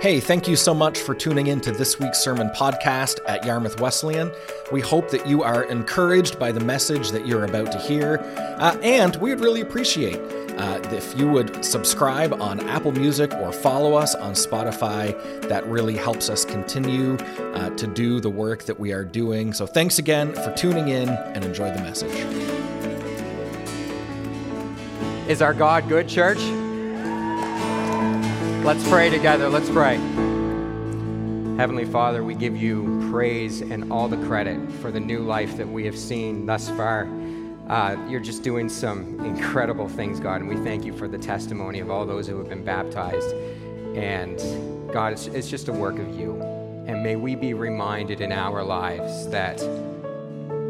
Hey, thank you so much for tuning in to this week's sermon podcast at Yarmouth Wesleyan. We hope that you are encouraged by the message that you're about to hear, uh, and we would really appreciate uh, if you would subscribe on Apple Music or follow us on Spotify. That really helps us continue uh, to do the work that we are doing. So, thanks again for tuning in and enjoy the message. Is our God good, church? Let's pray together. Let's pray. Heavenly Father, we give you praise and all the credit for the new life that we have seen thus far. Uh, you're just doing some incredible things, God, and we thank you for the testimony of all those who have been baptized. And God, it's, it's just a work of you. And may we be reminded in our lives that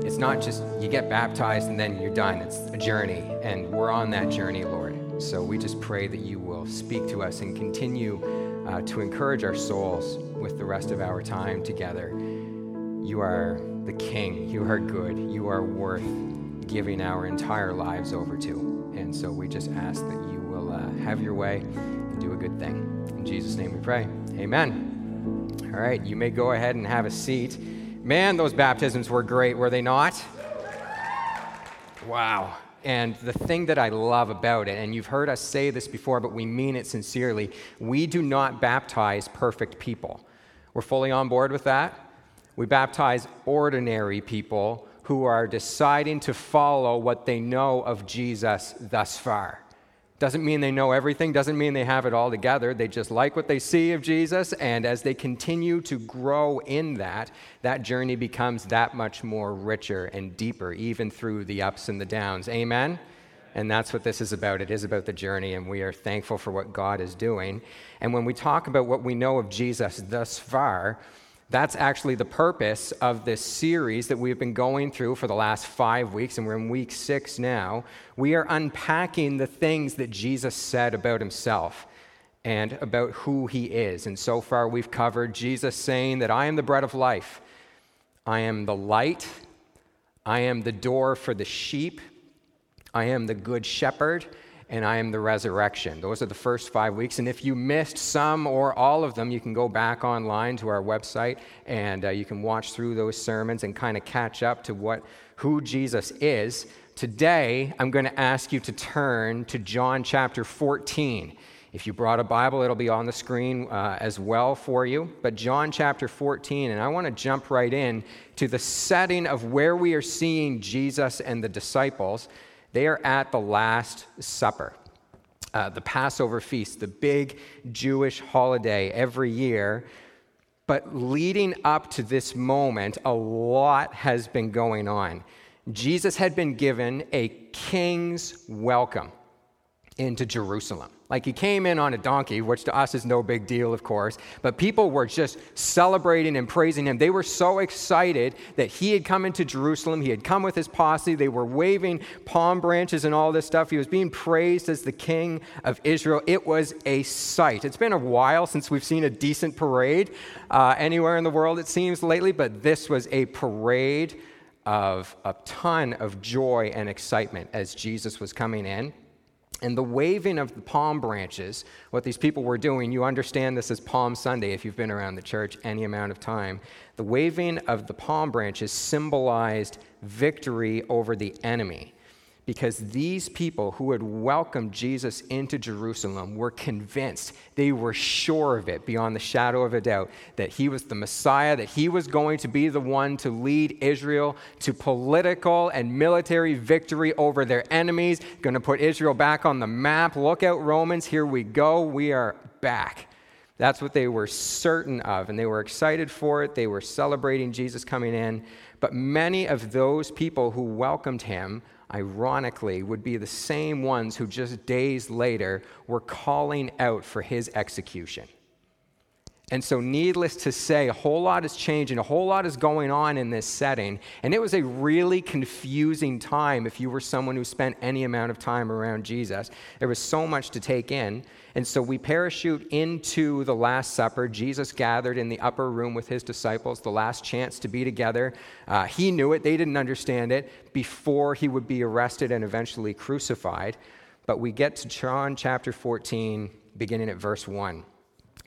it's not just you get baptized and then you're done. It's a journey, and we're on that journey, Lord. So we just pray that you will speak to us and continue uh, to encourage our souls with the rest of our time together. You are the King. You are good. You are worth giving our entire lives over to. And so we just ask that you will uh, have your way and do a good thing. In Jesus' name we pray. Amen. All right, you may go ahead and have a seat. Man, those baptisms were great, were they not? Wow. And the thing that I love about it, and you've heard us say this before, but we mean it sincerely, we do not baptize perfect people. We're fully on board with that. We baptize ordinary people who are deciding to follow what they know of Jesus thus far. Doesn't mean they know everything, doesn't mean they have it all together. They just like what they see of Jesus, and as they continue to grow in that, that journey becomes that much more richer and deeper, even through the ups and the downs. Amen? And that's what this is about. It is about the journey, and we are thankful for what God is doing. And when we talk about what we know of Jesus thus far, that's actually the purpose of this series that we've been going through for the last five weeks, and we're in week six now. We are unpacking the things that Jesus said about himself and about who he is. And so far, we've covered Jesus saying that I am the bread of life, I am the light, I am the door for the sheep, I am the good shepherd and I am the resurrection. Those are the first five weeks. And if you missed some or all of them, you can go back online to our website and uh, you can watch through those sermons and kind of catch up to what who Jesus is. Today, I'm going to ask you to turn to John chapter 14. If you brought a Bible, it'll be on the screen uh, as well for you. But John chapter 14, and I want to jump right in to the setting of where we are seeing Jesus and the disciples. They are at the Last Supper, uh, the Passover feast, the big Jewish holiday every year. But leading up to this moment, a lot has been going on. Jesus had been given a king's welcome into Jerusalem. Like he came in on a donkey, which to us is no big deal, of course, but people were just celebrating and praising him. They were so excited that he had come into Jerusalem. He had come with his posse. They were waving palm branches and all this stuff. He was being praised as the king of Israel. It was a sight. It's been a while since we've seen a decent parade uh, anywhere in the world, it seems, lately, but this was a parade of a ton of joy and excitement as Jesus was coming in. And the waving of the palm branches, what these people were doing, you understand this as Palm Sunday if you've been around the church any amount of time. The waving of the palm branches symbolized victory over the enemy because these people who had welcomed Jesus into Jerusalem were convinced, they were sure of it beyond the shadow of a doubt, that he was the Messiah, that he was going to be the one to lead Israel to political and military victory over their enemies, going to put Israel back on the map. Look out, Romans, here we go, we are back. That's what they were certain of, and they were excited for it. They were celebrating Jesus coming in. But many of those people who welcomed him ironically, would be the same ones who just days later were calling out for his execution. And so, needless to say, a whole lot is changing, a whole lot is going on in this setting. And it was a really confusing time if you were someone who spent any amount of time around Jesus. There was so much to take in. And so, we parachute into the Last Supper. Jesus gathered in the upper room with his disciples, the last chance to be together. Uh, he knew it, they didn't understand it before he would be arrested and eventually crucified. But we get to John chapter 14, beginning at verse 1.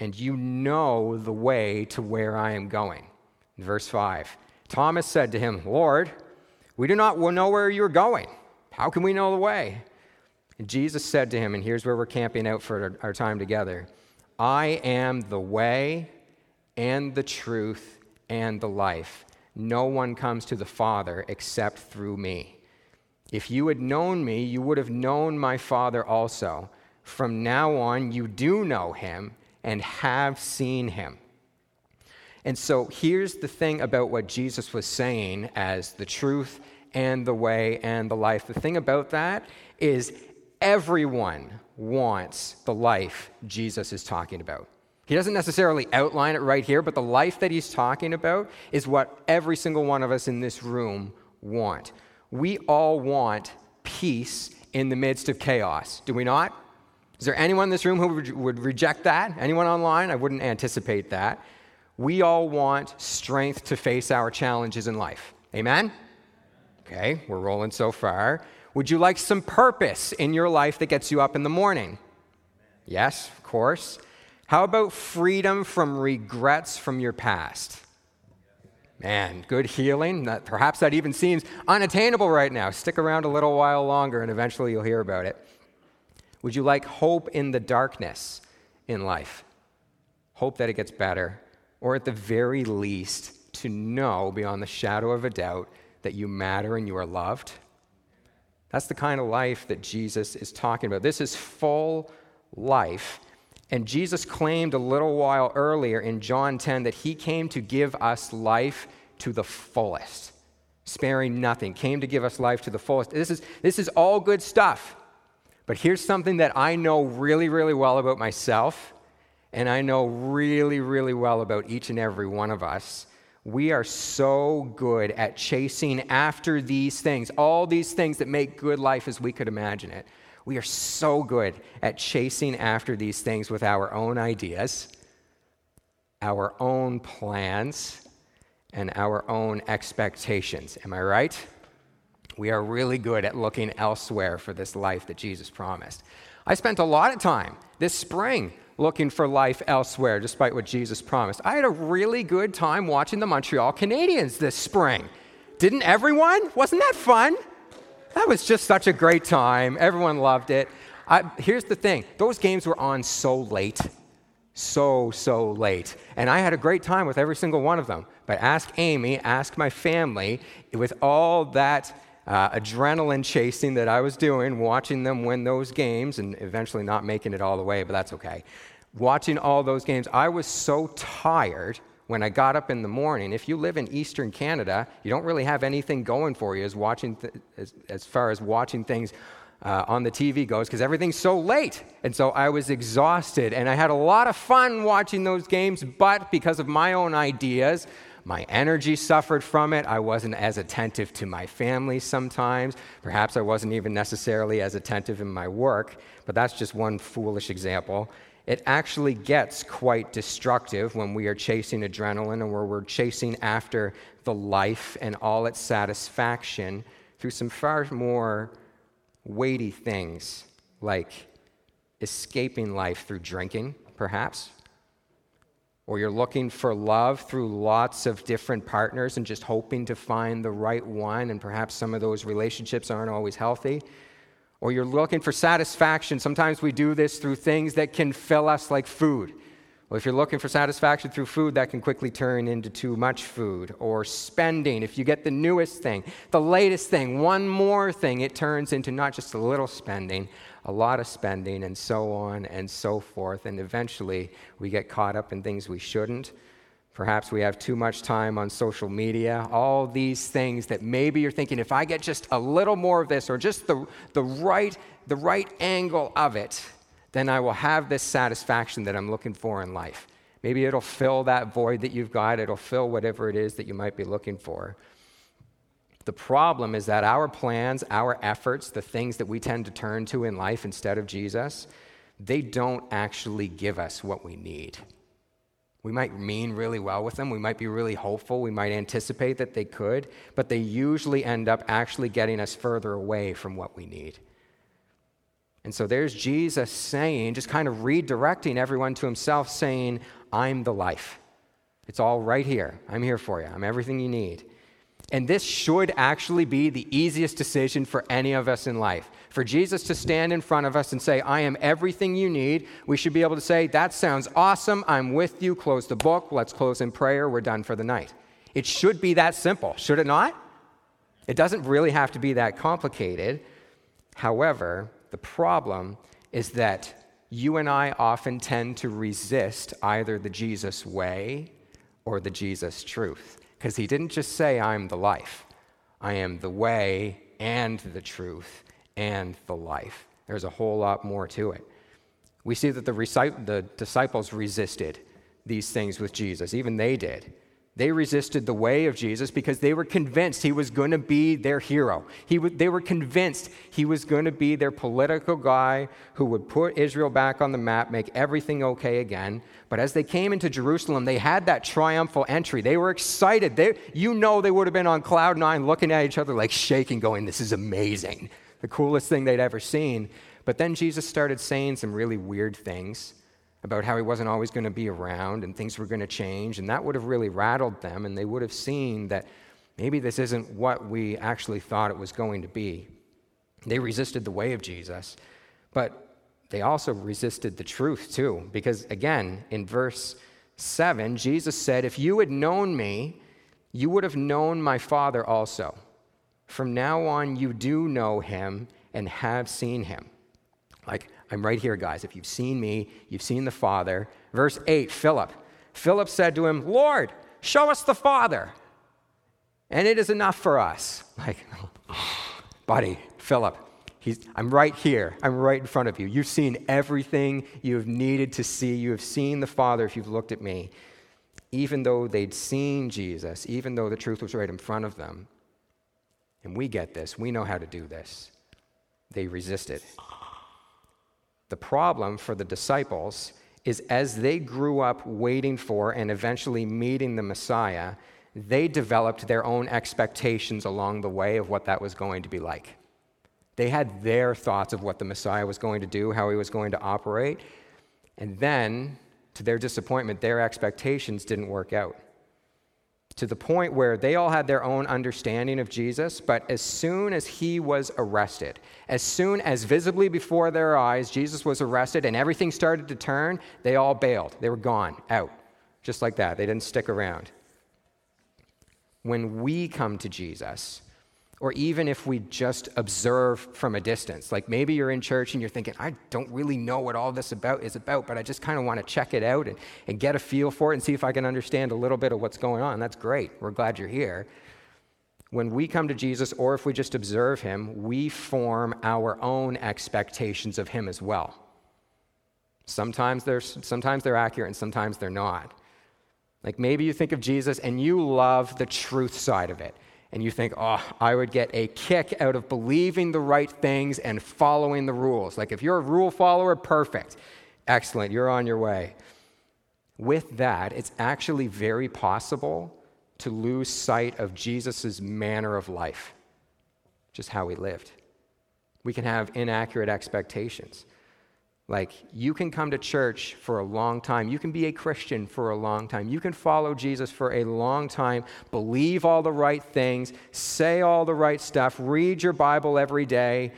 And you know the way to where I am going. Verse 5 Thomas said to him, Lord, we do not know where you're going. How can we know the way? And Jesus said to him, and here's where we're camping out for our time together I am the way and the truth and the life. No one comes to the Father except through me. If you had known me, you would have known my Father also. From now on, you do know him and have seen him. And so here's the thing about what Jesus was saying as the truth and the way and the life. The thing about that is everyone wants the life Jesus is talking about. He doesn't necessarily outline it right here, but the life that he's talking about is what every single one of us in this room want. We all want peace in the midst of chaos, do we not? Is there anyone in this room who would reject that? Anyone online? I wouldn't anticipate that. We all want strength to face our challenges in life. Amen? Okay, we're rolling so far. Would you like some purpose in your life that gets you up in the morning? Yes, of course. How about freedom from regrets from your past? Man, good healing. That, perhaps that even seems unattainable right now. Stick around a little while longer and eventually you'll hear about it. Would you like hope in the darkness in life? Hope that it gets better, or at the very least, to know beyond the shadow of a doubt that you matter and you are loved? That's the kind of life that Jesus is talking about. This is full life. And Jesus claimed a little while earlier in John 10 that he came to give us life to the fullest, sparing nothing, came to give us life to the fullest. This is, this is all good stuff. But here's something that I know really, really well about myself, and I know really, really well about each and every one of us we are so good at chasing after these things, all these things that make good life as we could imagine it. We are so good at chasing after these things with our own ideas, our own plans, and our own expectations. Am I right? We are really good at looking elsewhere for this life that Jesus promised. I spent a lot of time this spring looking for life elsewhere, despite what Jesus promised. I had a really good time watching the Montreal Canadiens this spring. Didn't everyone? Wasn't that fun? That was just such a great time. Everyone loved it. I, here's the thing those games were on so late. So, so late. And I had a great time with every single one of them. But ask Amy, ask my family, with all that uh, adrenaline chasing that I was doing, watching them win those games and eventually not making it all the way, but that's okay. Watching all those games, I was so tired when I got up in the morning. If you live in Eastern Canada, you don't really have anything going for you as, watching th- as, as far as watching things uh, on the TV goes because everything's so late. And so I was exhausted and I had a lot of fun watching those games, but because of my own ideas, my energy suffered from it. I wasn't as attentive to my family sometimes. Perhaps I wasn't even necessarily as attentive in my work, but that's just one foolish example. It actually gets quite destructive when we are chasing adrenaline and where we're chasing after the life and all its satisfaction through some far more weighty things like escaping life through drinking, perhaps, or you're looking for love through lots of different partners and just hoping to find the right one, and perhaps some of those relationships aren't always healthy, or you're looking for satisfaction. Sometimes we do this through things that can fill us like food. Well, if you're looking for satisfaction through food, that can quickly turn into too much food. Or spending, if you get the newest thing, the latest thing, one more thing, it turns into not just a little spending, a lot of spending, and so on and so forth. And eventually, we get caught up in things we shouldn't. Perhaps we have too much time on social media. All these things that maybe you're thinking, if I get just a little more of this or just the, the, right, the right angle of it, then I will have this satisfaction that I'm looking for in life. Maybe it'll fill that void that you've got, it'll fill whatever it is that you might be looking for. The problem is that our plans, our efforts, the things that we tend to turn to in life instead of Jesus, they don't actually give us what we need. We might mean really well with them. We might be really hopeful. We might anticipate that they could, but they usually end up actually getting us further away from what we need. And so there's Jesus saying, just kind of redirecting everyone to himself, saying, I'm the life. It's all right here. I'm here for you. I'm everything you need. And this should actually be the easiest decision for any of us in life. For Jesus to stand in front of us and say, I am everything you need, we should be able to say, That sounds awesome. I'm with you. Close the book. Let's close in prayer. We're done for the night. It should be that simple, should it not? It doesn't really have to be that complicated. However, the problem is that you and I often tend to resist either the Jesus way or the Jesus truth. Because he didn't just say, I'm the life, I am the way and the truth and the life. There's a whole lot more to it. We see that the, the disciples resisted these things with Jesus, even they did. They resisted the way of Jesus because they were convinced he was going to be their hero. He w- they were convinced he was going to be their political guy who would put Israel back on the map, make everything okay again. But as they came into Jerusalem, they had that triumphal entry. They were excited. They, you know, they would have been on cloud nine looking at each other like shaking, going, This is amazing. The coolest thing they'd ever seen. But then Jesus started saying some really weird things about how he wasn't always going to be around and things were going to change. And that would have really rattled them, and they would have seen that maybe this isn't what we actually thought it was going to be. They resisted the way of Jesus, but they also resisted the truth too. Because again, in verse 7, Jesus said, If you had known me, you would have known my Father also. From now on, you do know him and have seen him. Like, I'm right here, guys. If you've seen me, you've seen the Father. Verse 8 Philip. Philip said to him, Lord, show us the Father, and it is enough for us. Like, buddy, Philip, I'm right here. I'm right in front of you. You've seen everything you have needed to see. You have seen the Father if you've looked at me. Even though they'd seen Jesus, even though the truth was right in front of them. And we get this, we know how to do this. They resisted. The problem for the disciples is as they grew up waiting for and eventually meeting the Messiah, they developed their own expectations along the way of what that was going to be like. They had their thoughts of what the Messiah was going to do, how he was going to operate, and then, to their disappointment, their expectations didn't work out to the point where they all had their own understanding of Jesus, but as soon as he was arrested, as soon as visibly before their eyes Jesus was arrested and everything started to turn, they all bailed. They were gone, out, just like that. They didn't stick around. When we come to Jesus, or even if we just observe from a distance. Like maybe you're in church and you're thinking, I don't really know what all this about is about, but I just kind of want to check it out and, and get a feel for it and see if I can understand a little bit of what's going on. That's great. We're glad you're here. When we come to Jesus, or if we just observe him, we form our own expectations of him as well. Sometimes they're, sometimes they're accurate and sometimes they're not. Like maybe you think of Jesus and you love the truth side of it and you think, oh, I would get a kick out of believing the right things and following the rules. Like if you're a rule follower, perfect. Excellent, you're on your way. With that, it's actually very possible to lose sight of Jesus' manner of life, just how he lived. We can have inaccurate expectations. Like, you can come to church for a long time. You can be a Christian for a long time. You can follow Jesus for a long time, believe all the right things, say all the right stuff, read your Bible every day,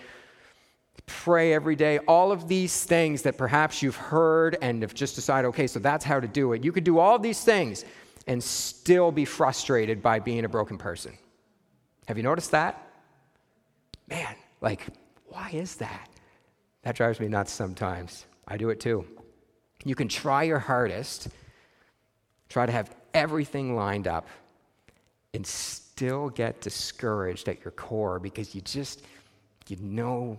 pray every day. All of these things that perhaps you've heard and have just decided, okay, so that's how to do it. You could do all these things and still be frustrated by being a broken person. Have you noticed that? Man, like, why is that? That drives me nuts sometimes. I do it too. You can try your hardest, try to have everything lined up, and still get discouraged at your core because you just, you know,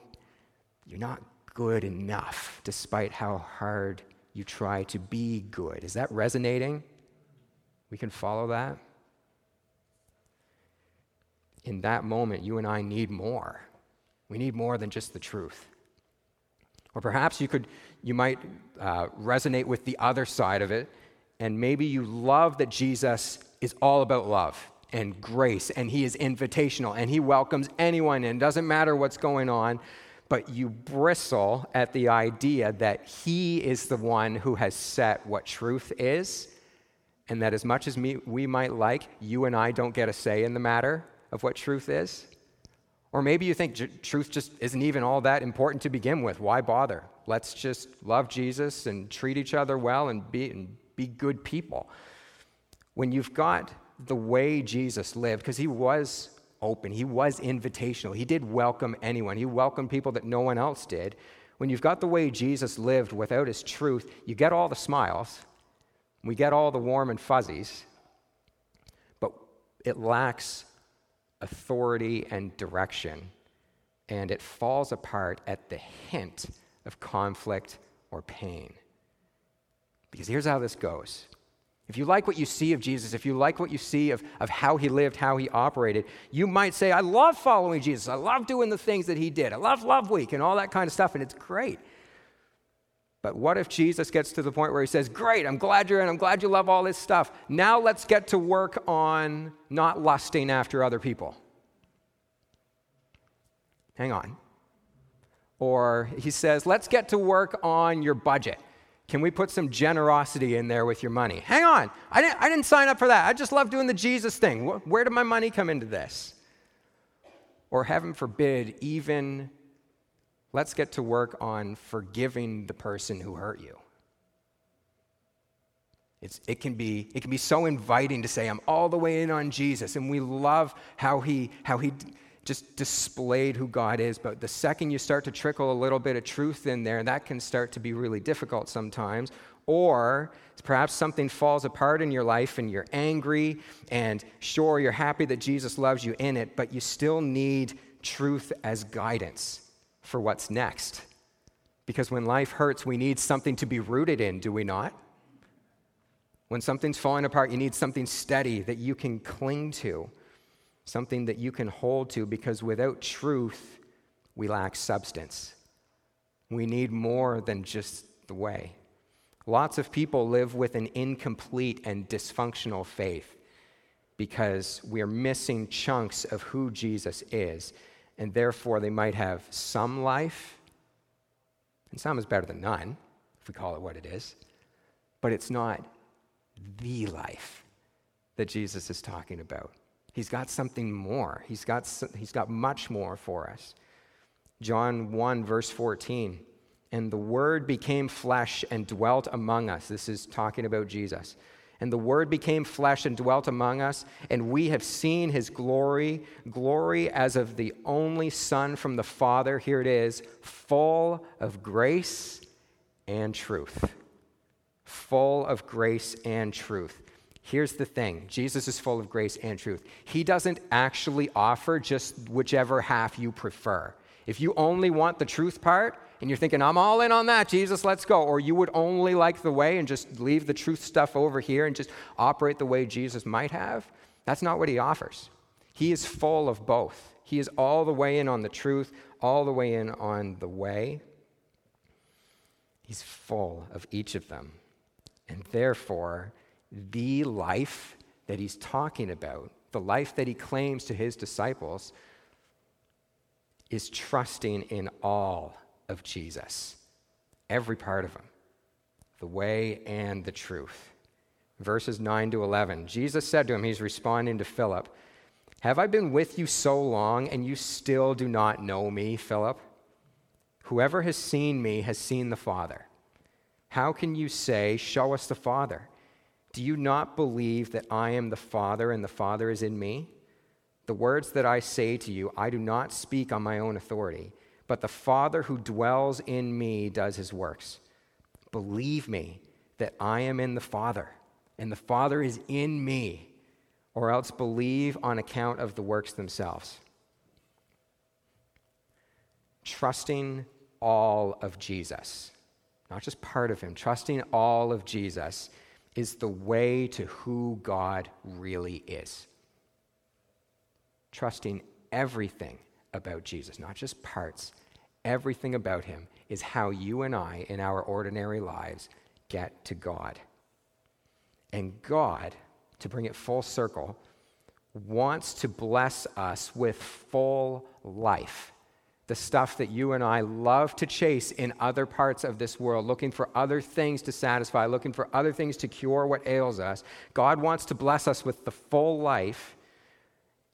you're not good enough despite how hard you try to be good. Is that resonating? We can follow that? In that moment, you and I need more. We need more than just the truth. Or perhaps you could, you might uh, resonate with the other side of it, and maybe you love that Jesus is all about love and grace, and he is invitational, and he welcomes anyone in. Doesn't matter what's going on, but you bristle at the idea that he is the one who has set what truth is, and that as much as me, we might like, you and I don't get a say in the matter of what truth is. Or maybe you think j- truth just isn't even all that important to begin with. Why bother? Let's just love Jesus and treat each other well and be, and be good people. When you've got the way Jesus lived, because he was open, he was invitational, he did welcome anyone, he welcomed people that no one else did. When you've got the way Jesus lived without his truth, you get all the smiles, we get all the warm and fuzzies, but it lacks authority and direction, and it falls apart at the hint of conflict or pain. Because here's how this goes. If you like what you see of Jesus, if you like what you see of, of how he lived, how he operated, you might say, I love following Jesus. I love doing the things that he did. I love Love Week and all that kind of stuff, and it's great. But what if Jesus gets to the point where he says, Great, I'm glad you're in, I'm glad you love all this stuff. Now let's get to work on not lusting after other people. Hang on. Or he says, Let's get to work on your budget. Can we put some generosity in there with your money? Hang on. I didn't, I didn't sign up for that. I just love doing the Jesus thing. Where did my money come into this? Or heaven forbid, even let's get to work on forgiving the person who hurt you. It's, it, can be, it can be so inviting to say, I'm all the way in on Jesus. And we love how he, how he just displayed who God is. But the second you start to trickle a little bit of truth in there, that can start to be really difficult sometimes. Or perhaps something falls apart in your life and you're angry, and sure, you're happy that Jesus loves you in it, but you still need truth as guidance for what's next. Because when life hurts, we need something to be rooted in, do we not? When something's falling apart, you need something steady that you can cling to, something that you can hold to, because without truth, we lack substance. We need more than just the way. Lots of people live with an incomplete and dysfunctional faith because we're missing chunks of who Jesus is and therefore they might have some life, and some is better than none, if we call it what it is, but it's not the life that Jesus is talking about. He's got something more. He's got, he's got much more for us. John 1, verse 14. And the Word became flesh and dwelt among us. This is talking about Jesus. And the Word became flesh and dwelt among us, and we have seen his glory, glory as of the only Son from the Father. Here it is, full of grace and truth. Full of grace and truth. Here's the thing Jesus is full of grace and truth. He doesn't actually offer just whichever half you prefer. If you only want the truth part, and you're thinking, I'm all in on that, Jesus, let's go. Or you would only like the way and just leave the truth stuff over here and just operate the way Jesus might have. That's not what he offers. He is full of both. He is all the way in on the truth, all the way in on the way. He's full of each of them. And therefore, the life that he's talking about, the life that he claims to his disciples, is trusting in all of Jesus, every part of him, the way and the truth. Verses 9 to 11. Jesus said to him, he's responding to Philip, Have I been with you so long and you still do not know me, Philip? Whoever has seen me has seen the Father. How can you say, Show us the Father? Do you not believe that I am the Father and the Father is in me? The words that I say to you, I do not speak on my own authority but the Father who dwells in me does his works. Believe me that I am in the Father, and the Father is in me, or else believe on account of the works themselves. Trusting all of Jesus. not just part of Him, trusting all of Jesus is the way to who God really is. Trusting everything about Jesus, not just parts, everything about Him is how you and I, in our ordinary lives, get to God. And God, to bring it full circle, wants to bless us with full life. The stuff that you and I love to chase in other parts of this world, looking for other things to satisfy, looking for other things to cure what ails us. God wants to bless us with the full life.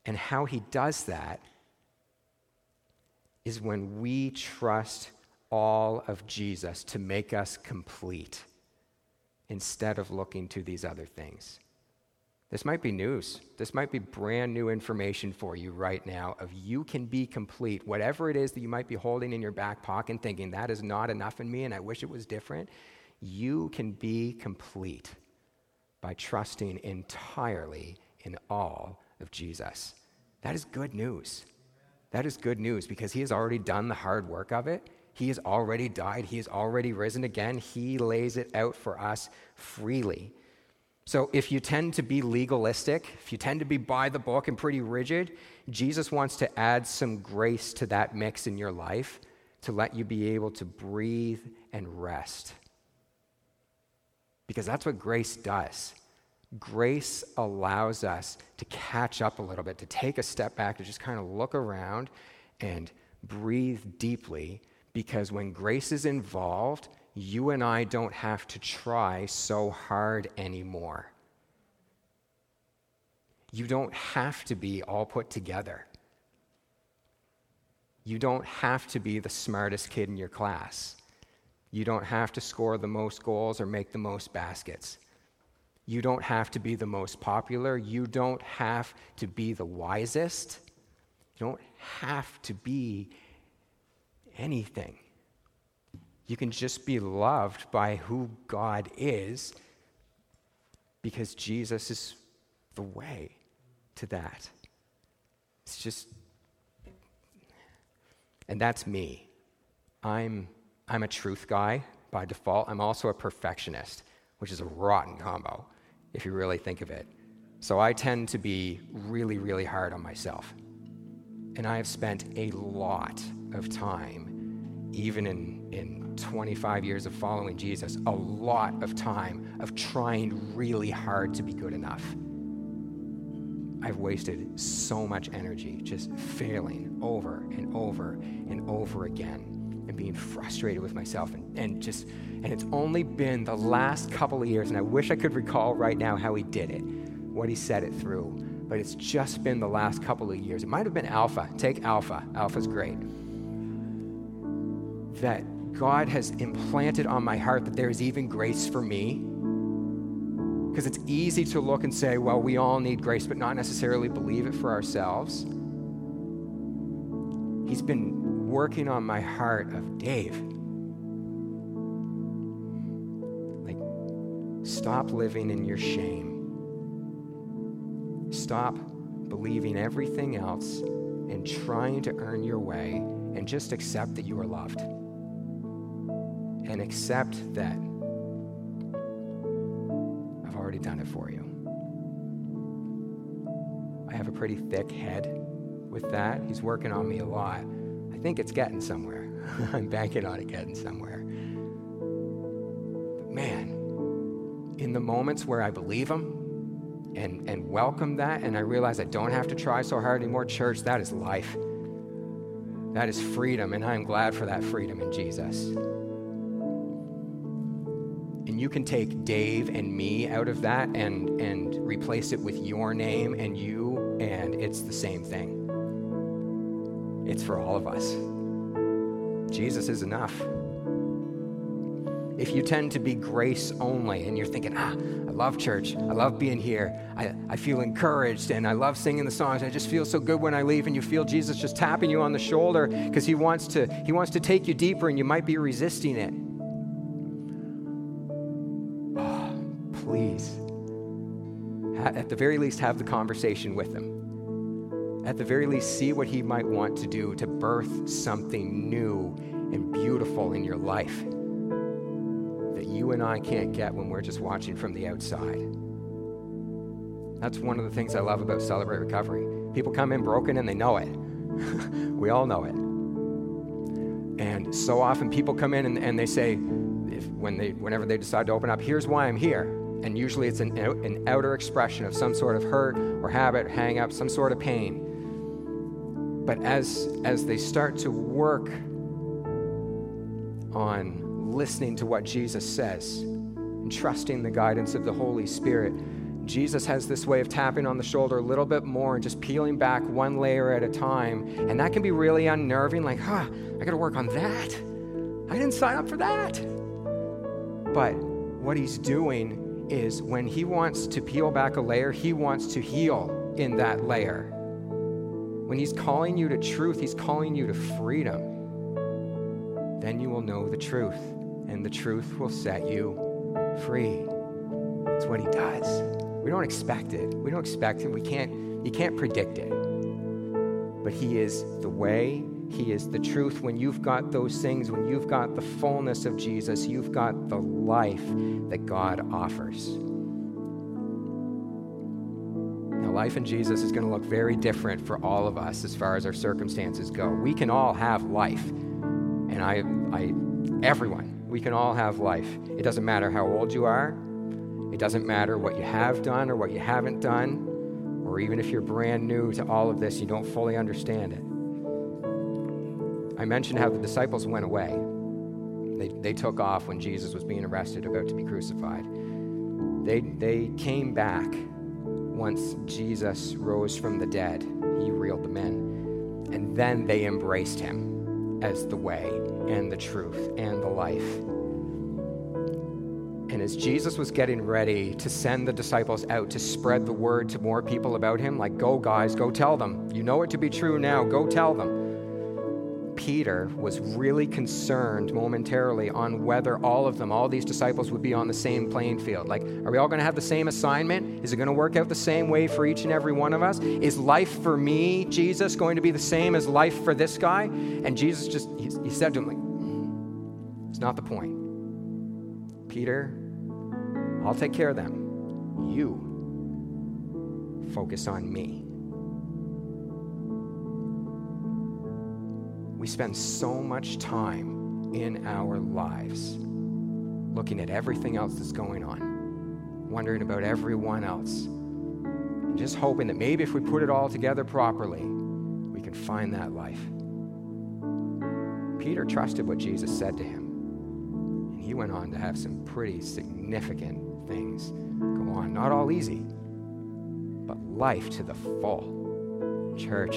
And how He does that is when we trust all of Jesus to make us complete instead of looking to these other things. This might be news. This might be brand new information for you right now of you can be complete. Whatever it is that you might be holding in your back pocket thinking that is not enough in me and I wish it was different, you can be complete by trusting entirely in all of Jesus. That is good news. That is good news because he has already done the hard work of it. He has already died. He has already risen again. He lays it out for us freely. So, if you tend to be legalistic, if you tend to be by the book and pretty rigid, Jesus wants to add some grace to that mix in your life to let you be able to breathe and rest. Because that's what grace does. Grace allows us to catch up a little bit, to take a step back, to just kind of look around and breathe deeply. Because when grace is involved, you and I don't have to try so hard anymore. You don't have to be all put together. You don't have to be the smartest kid in your class. You don't have to score the most goals or make the most baskets. You don't have to be the most popular. You don't have to be the wisest. You don't have to be anything. You can just be loved by who God is because Jesus is the way to that. It's just, and that's me. I'm, I'm a truth guy by default. I'm also a perfectionist, which is a rotten combo if you really think of it. So I tend to be really, really hard on myself. And I have spent a lot of time, even in, in 25 years of following Jesus, a lot of time of trying really hard to be good enough. I've wasted so much energy just failing over and over and over again and being frustrated with myself. And, and just and it's only been the last couple of years and i wish i could recall right now how he did it what he said it through but it's just been the last couple of years. It might have been alpha. Take alpha. Alpha's great. That God has implanted on my heart that there is even grace for me. Because it's easy to look and say, well, we all need grace, but not necessarily believe it for ourselves. He's been working on my heart of Dave. Like, stop living in your shame. Stop believing everything else and trying to earn your way and just accept that you are loved and accept that I've already done it for you. I have a pretty thick head with that. He's working on me a lot. I think it's getting somewhere. I'm banking on it getting somewhere. But man, in the moments where I believe him and, and welcome that, and I realize I don't have to try so hard anymore, church, that is life. That is freedom, and I'm glad for that freedom in Jesus and you can take Dave and me out of that and, and replace it with your name and you, and it's the same thing. It's for all of us. Jesus is enough. If you tend to be grace only and you're thinking, ah, I love church, I love being here, I, I feel encouraged, and I love singing the songs, I just feel so good when I leave, and you feel Jesus just tapping you on the shoulder because he wants to he wants to take you deeper and you might be resisting it. please, at the very least, have the conversation with him. At the very least, see what he might want to do to birth something new and beautiful in your life. That you and I can't get when we're just watching from the outside. That's one of the things I love about Celebrate Recovery. People come in broken and they know it. we all know it. And so often people come in and, and they say, if, when they, whenever they decide to open up, here's why I'm here. And usually it's an, an outer expression of some sort of hurt or habit, hang up, some sort of pain. But as, as they start to work on listening to what Jesus says and trusting the guidance of the Holy Spirit, Jesus has this way of tapping on the shoulder a little bit more and just peeling back one layer at a time. And that can be really unnerving, like, huh, I gotta work on that. I didn't sign up for that. But what he's doing is when he wants to peel back a layer, he wants to heal in that layer. When he's calling you to truth, he's calling you to freedom. Then you will know the truth, and the truth will set you free. It's what he does. We don't expect it. We don't expect it. We can't, you can't predict it. But He is the way, He is the truth. When you've got those things, when you've got the fullness of Jesus, you've got the life that God offers. Life in Jesus is going to look very different for all of us as far as our circumstances go. We can all have life. And I, I everyone, we can all have life. It doesn't matter how old you are, it doesn't matter what you have done or what you haven't done, or even if you're brand new to all of this, you don't fully understand it. I mentioned how the disciples went away. They, they took off when Jesus was being arrested, about to be crucified. They, they came back once Jesus rose from the dead. He reeled them in. And then they embraced him as the way and the truth and the life. And as Jesus was getting ready to send the disciples out to spread the word to more people about him, like, go, guys, go tell them. You know it to be true now, go tell them. Peter was really concerned momentarily on whether all of them, all these disciples, would be on the same playing field. Like, are we all going to have the same assignment? Is it going to work out the same way for each and every one of us? Is life for me, Jesus, going to be the same as life for this guy? And Jesus just, he, he said to him, like, mm, it's not the point. Peter, I'll take care of them. You focus on me. We spend so much time in our lives looking at everything else that's going on, wondering about everyone else, and just hoping that maybe if we put it all together properly, we can find that life. Peter trusted what Jesus said to him, and he went on to have some pretty significant things go on. Not all easy, but life to the full. Church,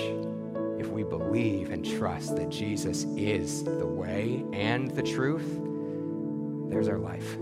if we believe and trust that Jesus is the way and the truth, there's our life.